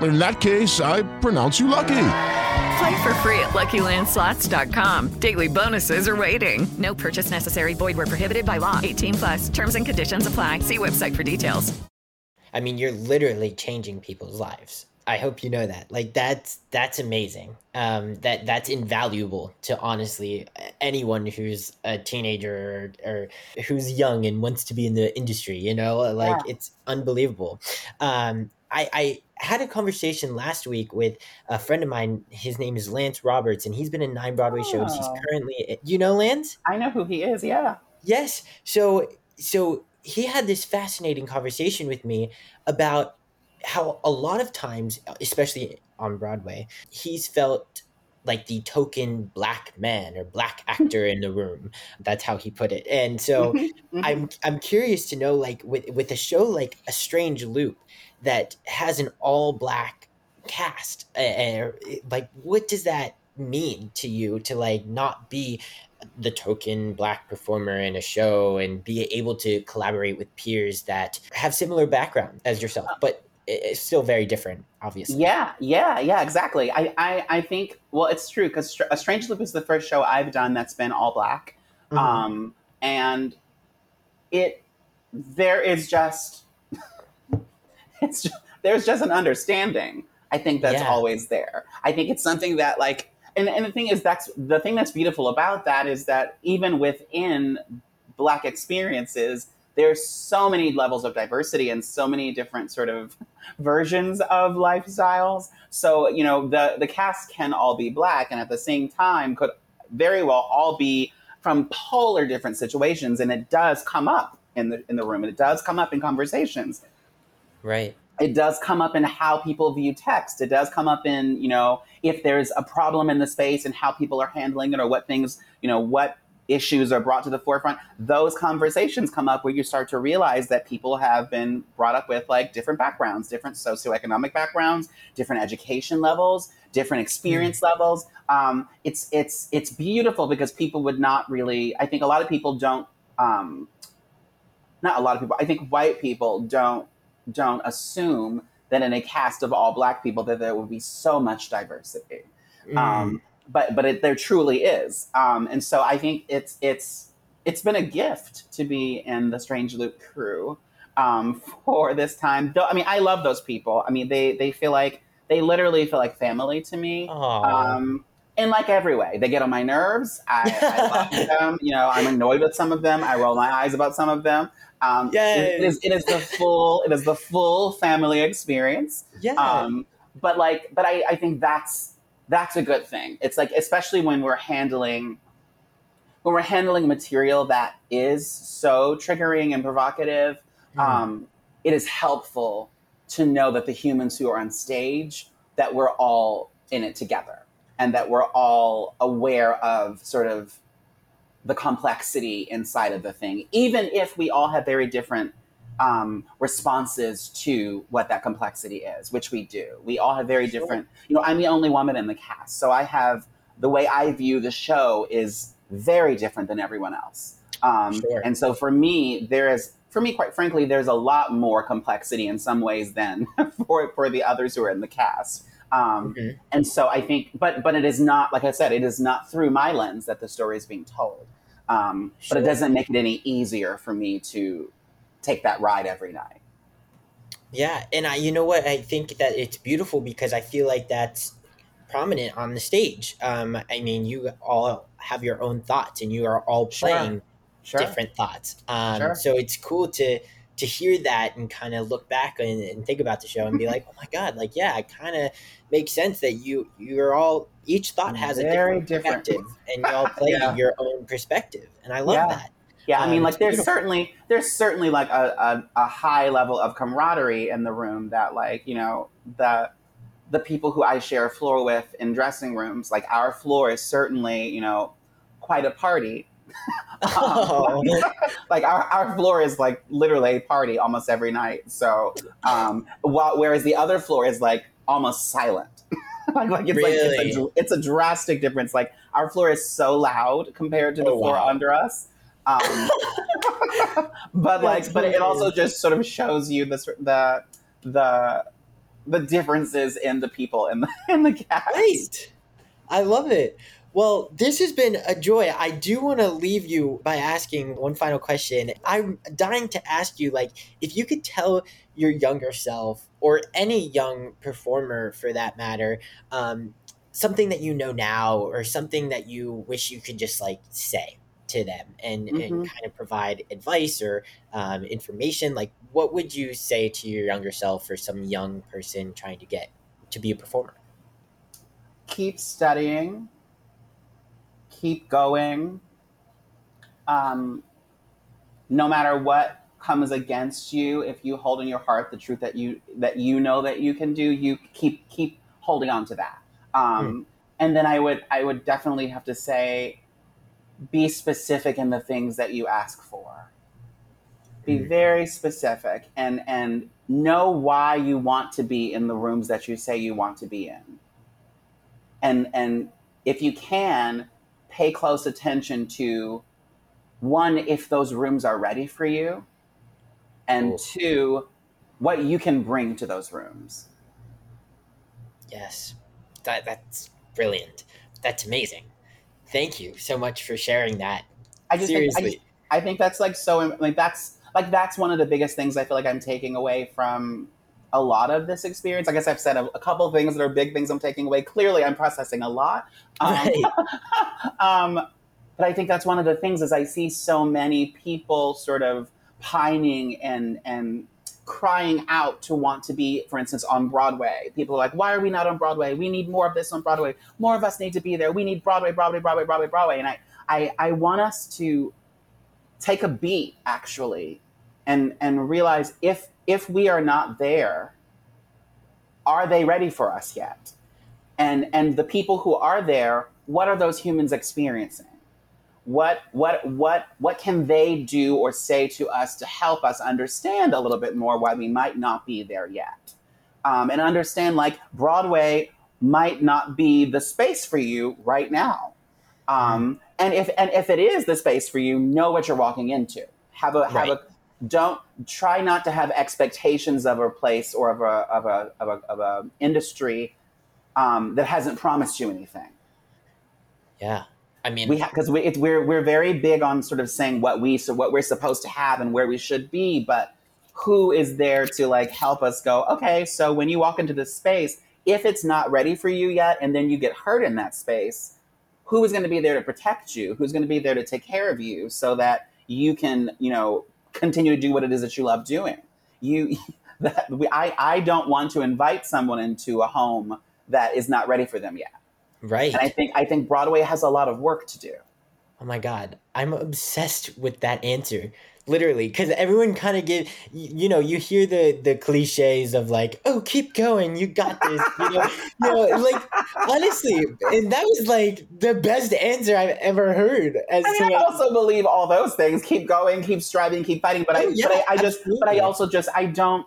In that case, I pronounce you lucky. Play for free at LuckyLandSlots.com. Daily bonuses are waiting. No purchase necessary. Void where prohibited by law. 18 plus. Terms and conditions apply. See website for details. I mean, you're literally changing people's lives. I hope you know that. Like that's that's amazing. Um, that that's invaluable to honestly anyone who's a teenager or, or who's young and wants to be in the industry. You know, like Yeah. it's unbelievable. Um, I, I had a conversation last week with a friend of mine. His name is Lance Roberts, and he's been in nine Broadway shows. He's Oh. currently, you know, Lance. I know who he is. Yeah. Yes. So so he had this fascinating conversation with me about how a lot of times, especially on Broadway, he's felt like the token black man or black actor in the room. That's how he put it. And so Mm-hmm. I'm I'm curious to know like with with a show like A Strange Loop that has an all black cast uh, like what does that mean to you to like not be the token black performer in a show and be able to collaborate with peers that have similar background as yourself but it's still very different obviously Yeah, yeah, yeah, exactly. I, I, I think, well, it's true because Str- A Strange Loop is the first show I've done that's been all black. Mhm. Um, and it, there is just, just, there's just an understanding. I think that's Yeah. always there. I think it's something that like, and, and the thing is, that's the thing that's beautiful about that is that even within black experiences, there's so many levels of diversity and so many different sort of versions of lifestyles. So, you know, the the cast can all be black and at the same time could very well all be from polar different situations and it does come up in the in the room and it does come up in conversations. Right It does come up in how people view text. It does come up in, you know, if there's a problem in the space and how people are handling it or what things, you know, what issues are brought to the forefront. Those conversations come up where you start to realize that people have been brought up with like different backgrounds, different socioeconomic backgrounds, different education levels, different experience levels. Um, it's it's it's beautiful because people would not really. I think a lot of people don't. Um, not a lot of people. I think white people don't don't assume that in a cast of all black people that there would be so much diversity. Um, but but it, there truly is, um, and so I think it's it's it's been a gift to be in the Strange Loop crew um, for this time. Though I mean, I love those people. I mean, they they feel like they literally feel like family to me. Um, in like every way, they get on my nerves. I, I love them. You know, I'm annoyed with some of them. I roll my eyes about some of them. Um, it, it is it is the full it is the full family experience. yeah Um, but like, but I, I think that's that's a good thing. It's like, especially when we're handling when we're handling material that is so triggering and provocative. Um, it is helpful to know that the humans who are on stage that we're all in it together and that we're all aware of sort of the complexity inside of the thing, even if we all have very different um, responses to what that complexity is, which we do. We all have very different, you know, I'm the only woman in the cast. So I have the way I view the show is very different than everyone else. Um, Sure. And so for me, there is, for me, quite frankly, there's a lot more complexity in some ways than for, for the others who are in the cast. Um, Mhm. And so I think, but but it is not, like I said, it is not through my lens that the story is being told. Um, Sure. But it doesn't make it any easier for me to take that ride every night. Yeah, and I, you know what? I think that it's beautiful because I feel like that's prominent on the stage. Um, I mean, you all have your own thoughts, and you are all Sure. playing Sure. different thoughts. Um, Sure. So it's cool to to hear that and kind of look back and, and think about the show and be like, oh my god, like yeah, it kind of makes sense that you you're all each thought has a Very different different. perspective, and you all play Yeah. your own perspective, and I love Yeah. that. Yeah, I Um, mean, like there's beautiful. certainly there's certainly like a, a, a high level of camaraderie in the room that like you know the the people who I share a floor with in dressing rooms, like our floor is certainly you know quite a party. Oh. like our, our floor is like literally a party almost every night. So um, while, whereas the other floor is like almost silent. like, like it's like it's a, it's a drastic difference. Like our floor is so loud compared to the Oh, floor wow. under us. Um, but like, That's but it also just sort of shows you the the the the differences in the people in the in the cast. Great. I love it. Well, this has been a joy. I do want to leave you by asking one final question. I'm dying to ask you, like, if you could tell your younger self or any young performer for that matter, um, something that you know now or something that you wish you could just like say to them and, and Mhm. kind of provide advice or um, information, like, what would you say to your younger self or some young person trying to get to be a performer? keep studying, keep going. Um, no matter what comes against you, if you hold in your heart the truth that you that you know that you can do, you keep keep holding on to that. Um, And then I would I would definitely have to say, be specific in the things that you ask for. Be very specific and and know why you want to be in the rooms that you say you want to be in and and if you can pay close attention to one if those rooms are ready for you and Cool. two what you can bring to those rooms Yes, that that's brilliant. That's amazing. Thank you so much for sharing that. i just think, I, Seriously. just, I think that's like so like that's like that's one of the biggest things i feel like i'm taking away from a lot of this experience i guess i've said a, a couple things that are big things i'm taking away clearly i'm processing a lot um, Right. um, but I think that's one of the things is I see so many people sort of pining and and crying out to want to be, for instance, on Broadway. People are like, "Why are we not on Broadway? We need more of this on Broadway. More of us need to be there. We need Broadway, Broadway, Broadway, Broadway, Broadway." And I I, I want us to take a beat actually and and realize if if we are not there, are they ready for us yet? and and the people who are there what are those humans experiencing? What what what what can they do or say to us to help us understand a little bit more why we might not be there yet? Um, and understand like broadway might not be the space for you right now. Um, and if and if it is the space for you know what you're walking into. Have a have a don't try not to have expectations of a place or of a of a of a, of a industry um, that hasn't promised you anything. Yeah, I mean, We because we, it's we're we're very big on sort of saying what we so what we're supposed to have and where we should be, but who is there to like help us go? Okay, so when you walk into this space, if it's not ready for you yet, and then you get hurt in that space, who is going to be there to protect you? Who's going to be there to take care of you so that you can you know continue to do what it is that you love doing? You that we, I I don't want to invite someone into a home that is not ready for them yet. right. And I think I think Broadway has a lot of work to do. Oh my god, I'm obsessed with that answer. Literally, because everyone kind of give you, you know you hear the the cliches of like oh keep going you got this you know you know like honestly and that was like the best answer I've ever heard as I mean, I also believe all those things. Keep going, keep striving, keep fighting. But I, Oh, yeah, but I, I just, but I also just, I don't.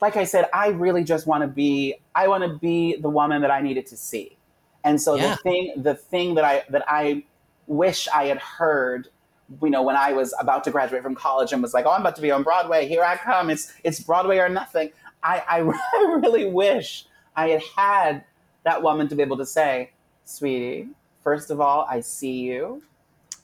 Like I said, I really just want to be. I want to be the woman that I needed to see. And so Yeah. the thing, the thing that I that I wish I had heard, you know, when I was about to graduate from college and was like, oh, I'm about to be on Broadway. Here I come. It's it's Broadway or nothing. I I, I really wish I had had that woman to be able to say, sweetie, first of all, I see you.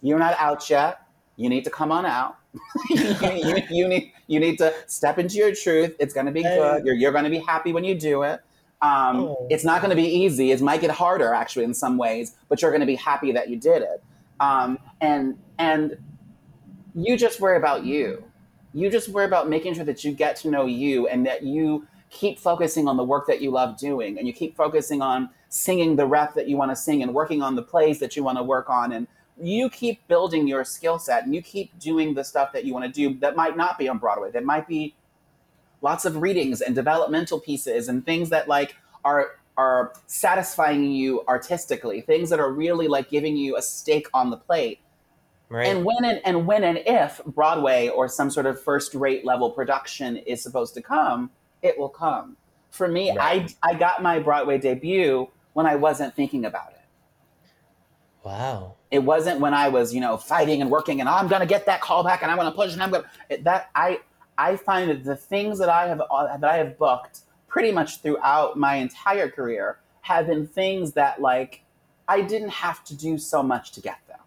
you're not out yet. You need to come on out. you, you, you, need you need to step into your truth. It's going to be good. You're, you're going to be happy when you do it. Um, oh. It's not going to be easy. It might get harder actually in some ways, but you're going to be happy that you did it. Um, and and you just worry about you. You just worry about making sure that you get to know you and that you keep focusing on the work that you love doing and you keep focusing on singing the rep that you want to sing and working on the plays that you want to work on and you keep building your skill set and you keep doing the stuff that you want to do that might not be on Broadway. That might be lots of readings and developmental pieces and things that like are are satisfying you artistically, things that are really like giving you a stake on the plate. Right. And when and, and when and if Broadway or some sort of first rate level production is supposed to come, it will come. For me, right. I I got my Broadway debut when I wasn't thinking about it. Wow. It wasn't when I was, you know, fighting and working and I'm going to get that call back and I'm going to push and I'm going to that I I find that the things that I have uh, that I have booked pretty much throughout my entire career have been things that like I didn't have to do so much to get them.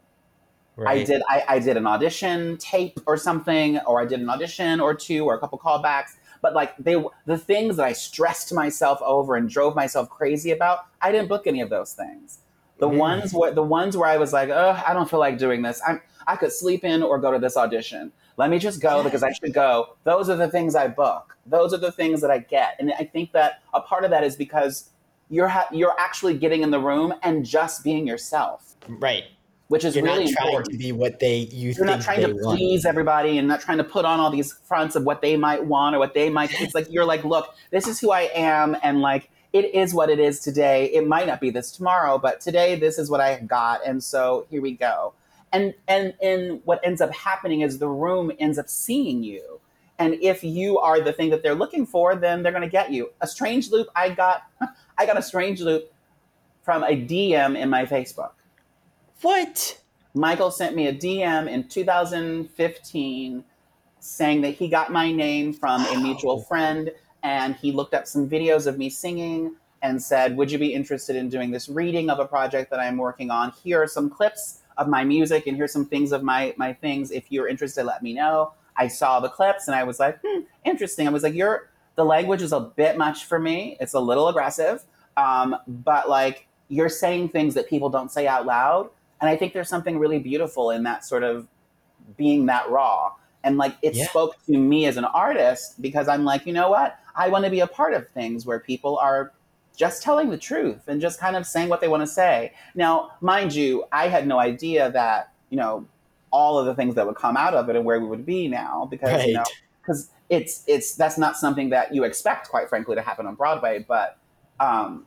Right. I did I, I did an audition tape or something, or I did an audition or two or a couple callbacks. But like they the things that I stressed myself over and drove myself crazy about, I didn't book any of those things. The mm. ones where the ones where I was like, oh, I don't feel like doing this. I'm I could sleep in or go to this audition. Let me just go because I should go. Those are the things I book. Those are the things that I get. And I think that a part of that is because you're ha- you're actually getting in the room and just being yourself. Right. Which is you're really not trying important. to be what they you You're not trying to want. please everybody and not trying to put on all these fronts of what they might want or what they might. It's like you're like, look, this is who I am, and like it is what it is today. It might not be this tomorrow, but today this is what I got, and so here we go. And and and what ends up happening is the room ends up seeing you, and if you are the thing that they're looking for, then they're going to get you. A strange loop. I got I got a strange loop from a DM in my Facebook. What? Michael sent me a DM in 2015 saying that he got my name from a mutual friend and he looked up some videos of me singing and said, Would you be interested in doing this reading of a project that I'm working on? Here are some clips of my music and here's some things of my, my things. If you're interested, let me know. I saw the clips and I was like, hmm, interesting. I was like, You're the language is a bit much for me. It's a little aggressive. Um, but like you're saying things that people don't say out loud. And I think there's something really beautiful in that sort of being that raw. And like it yeah. spoke to me as an artist because I'm like, you know what? I want to be a part of things where people are just telling the truth and just kind of saying what they want to say. Now, mind you, I had no idea that, you know, all of the things that would come out of it and where we would be now because, right. you know, because it's, it's, that's not something that you expect, quite frankly, to happen on Broadway. But, um,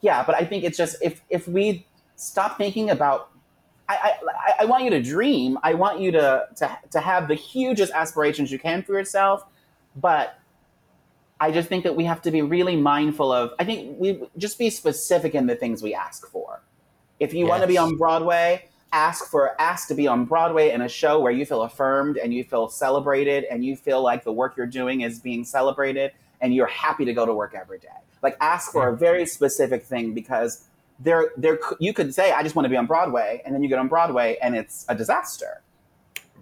yeah, but I think it's just, if, if we stop thinking about I, I, I, want you to dream. I want you to, to, to have the hugest aspirations you can for yourself, but I just think that we have to be really mindful of. I think we just be specific in the things we ask for. If you yes. want to be on Broadway, ask for ask to be on Broadway in a show where you feel affirmed and you feel celebrated and you feel like the work you're doing is being celebrated and you're happy to go to work every day. Like ask for a very specific thing because there there you could say I just want to be on Broadway and then you get on Broadway and it's a disaster.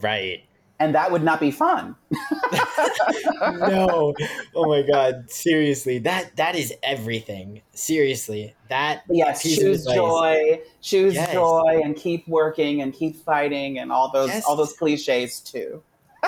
Right and that would not be fun. no. Oh my god, seriously. That that is everything. Seriously. That Yes, choose joy, choose yes. joy and keep working and keep fighting and all those yes. all those clichés too.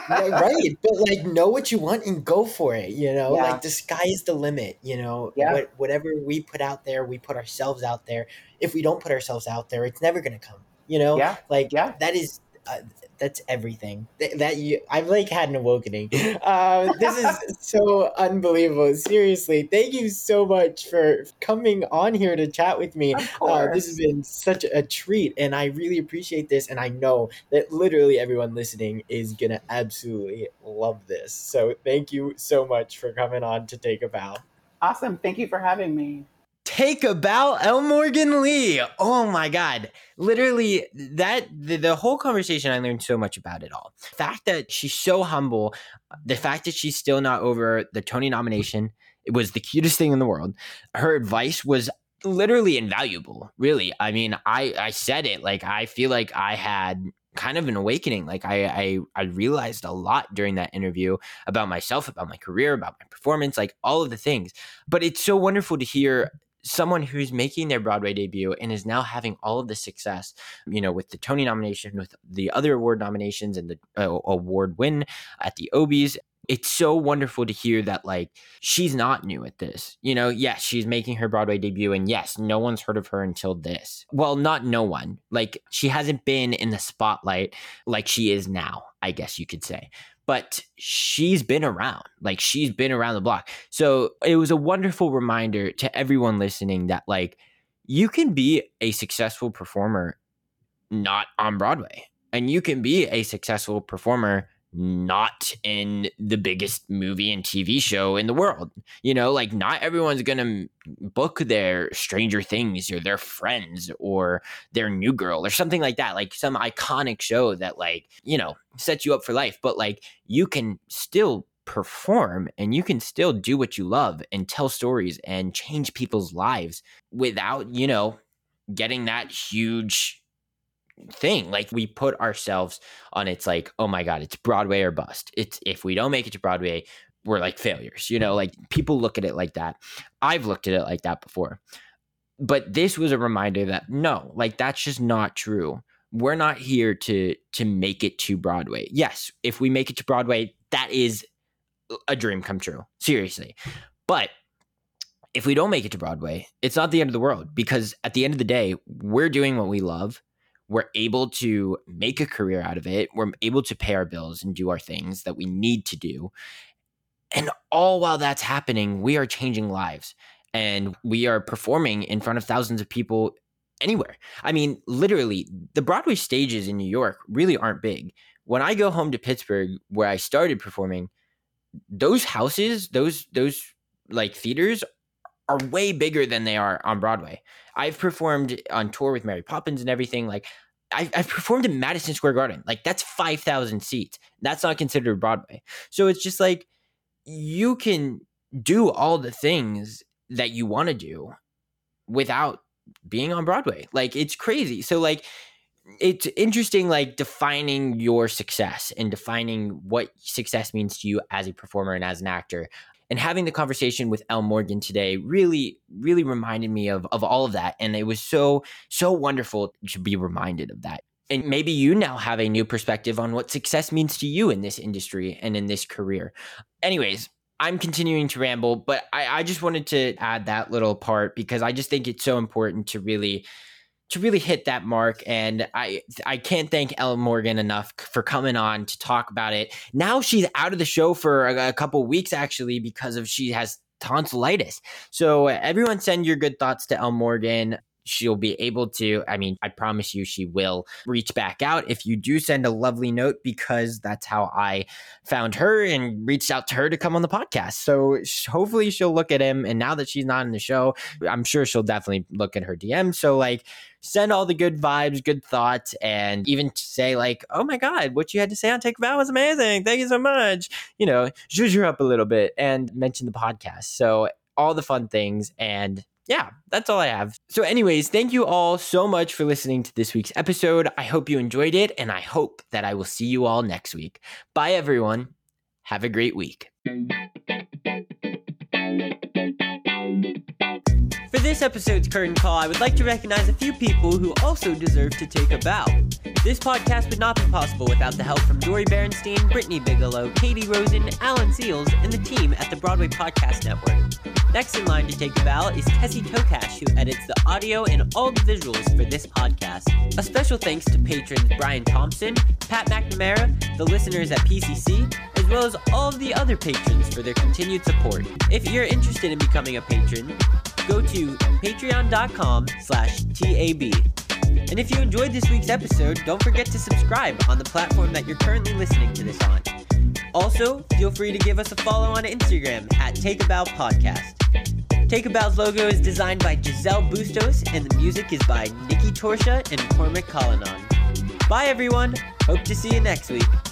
yeah, right. But like know what you want and go for it, you know? Yeah. Like the sky is the limit, you know? Yeah. What, whatever we put out there, we put ourselves out there. If we don't put ourselves out there, it's never going to come. You know? Yeah. Like yeah. that is uh, that's everything. That, that you i've like had an awakening. Uh, this is so unbelievable. Seriously thank you so much for coming on here to chat with me. Uh, this has been such a treat and i really appreciate this and i know that literally everyone listening is gonna absolutely love this. So thank you so much for coming on to take a bow. Awesome. Thank you for having me take about bow, L. Morgan Lee. Oh my God. Literally, that the, the, whole conversation, I learned so much about it all. The fact that she's so humble, the fact that she's still not over the Tony nomination, it was the cutest thing in the world. Her advice was literally invaluable, really. I mean, I, I said it like I feel like I had kind of an awakening. Like I, I, I realized a lot during that interview about myself, about my career, about my performance, like all of the things. But it's so wonderful to hear someone who's making their Broadway debut and is now having all of the success, you know, with the Tony nomination, with the other award nominations and the uh, award win at the Obies. It's so wonderful to hear that, like, she's not new at this. You know, yes, she's making her Broadway debut, and yes, no one's heard of her until this. Well, not no one. Like, she hasn't been in the spotlight like she is now, I guess you could say but she's been around. Like she's been around the block. So it was a wonderful reminder to everyone listening that like you can be a successful performer not on Broadway. And you can be a successful performer not in the biggest movie and TV show in the world. You know, like not everyone's going to book their Stranger Things or their Friends or their New Girl or something like that, like some iconic show that like, you know, sets you up for life, but like you can still perform and you can still do what you love and tell stories and change people's lives without, you know, getting that huge thing. Like we put ourselves on it's like, oh my God, it's Broadway or bust. It's if we don't make it to Broadway, we're like failures. You know, like people look at it like that. I've looked at it like that before. But this was a reminder that no, like that's just not true. We're not here to to make it to Broadway. Yes, if we make it to Broadway, that is a dream come true. Seriously. But if we don't make it to Broadway, it's not the end of the world because at the end of the day, we're doing what we love we're able to make a career out of it. We're able to pay our bills and do our things that we need to do. And all while that's happening, we are changing lives and we are performing in front of thousands of people anywhere. I mean, literally, the Broadway stages in New York really aren't big. When I go home to Pittsburgh, where I started performing, those houses, those those like theaters are way bigger than they are on Broadway. I've performed on tour with Mary Poppins and everything. Like I, have performed in Madison Square Garden. Like that's five thousand seats. That's not considered Broadway. So it's just like you can do all the things that you want to do without being on Broadway. Like it's crazy. So like it's interesting like defining your success and defining what success means to you as a performer and as an actor and having the conversation with L Morgan today really, really reminded me of, of all of that. And it was so, so wonderful to be reminded of that. And maybe you now have a new perspective on what success means to you in this industry and in this career. Anyways, I'm continuing to ramble, but I, I just wanted to add that little part because I just think it's so important to really to really hit that mark. And I I can't thank L Morgan enough for coming on to talk about it. Now she's out of the show for a, a couple weeks actually because of she has tonsillitis. So everyone send your good thoughts to L Morgan she'll be able to i mean i promise you she will reach back out if you do send a lovely note because that's how i found her and reached out to her to come on the podcast. So hopefully she'll look at him and now that she's not in the show i'm sure she'll definitely look at her dm so like send all the good vibes good thoughts and even say like oh my god what you had to say on take a bow was amazing. Thank you so much. You know zhuzh her up a little bit and mention the podcast. So all the fun things and yeah, that's all I have. So, anyways, thank you all so much for listening to this week's episode. I hope you enjoyed it, and I hope that I will see you all next week. Bye, everyone. Have a great week. For this episode's curtain call, I would like to recognize a few people who also deserve to take a bow. This podcast would not be possible without the help from Dori Berinstein, Brittany Bigelow, Katie Rosen, Alan Seals, and the team at the Broadway Podcast Network. Next in line to take a bow is Tessie Tokash, who edits the audio and all the visuals for this podcast. A special thanks to patrons Brian Thompson, Pat McNamara, the listeners at PCC, as well as all of the other patrons for their continued support. If you're interested in becoming a patron, go to patreon.com slash TAB. And if you enjoyed this week's episode, don't forget to subscribe on the platform that you're currently listening to this on. Also, feel free to give us a follow on Instagram at Take a Podcast. Take logo is designed by Giselle Bustos, and the music is by Nikki Torsha and Cormac Collinon. Bye, everyone. Hope to see you next week.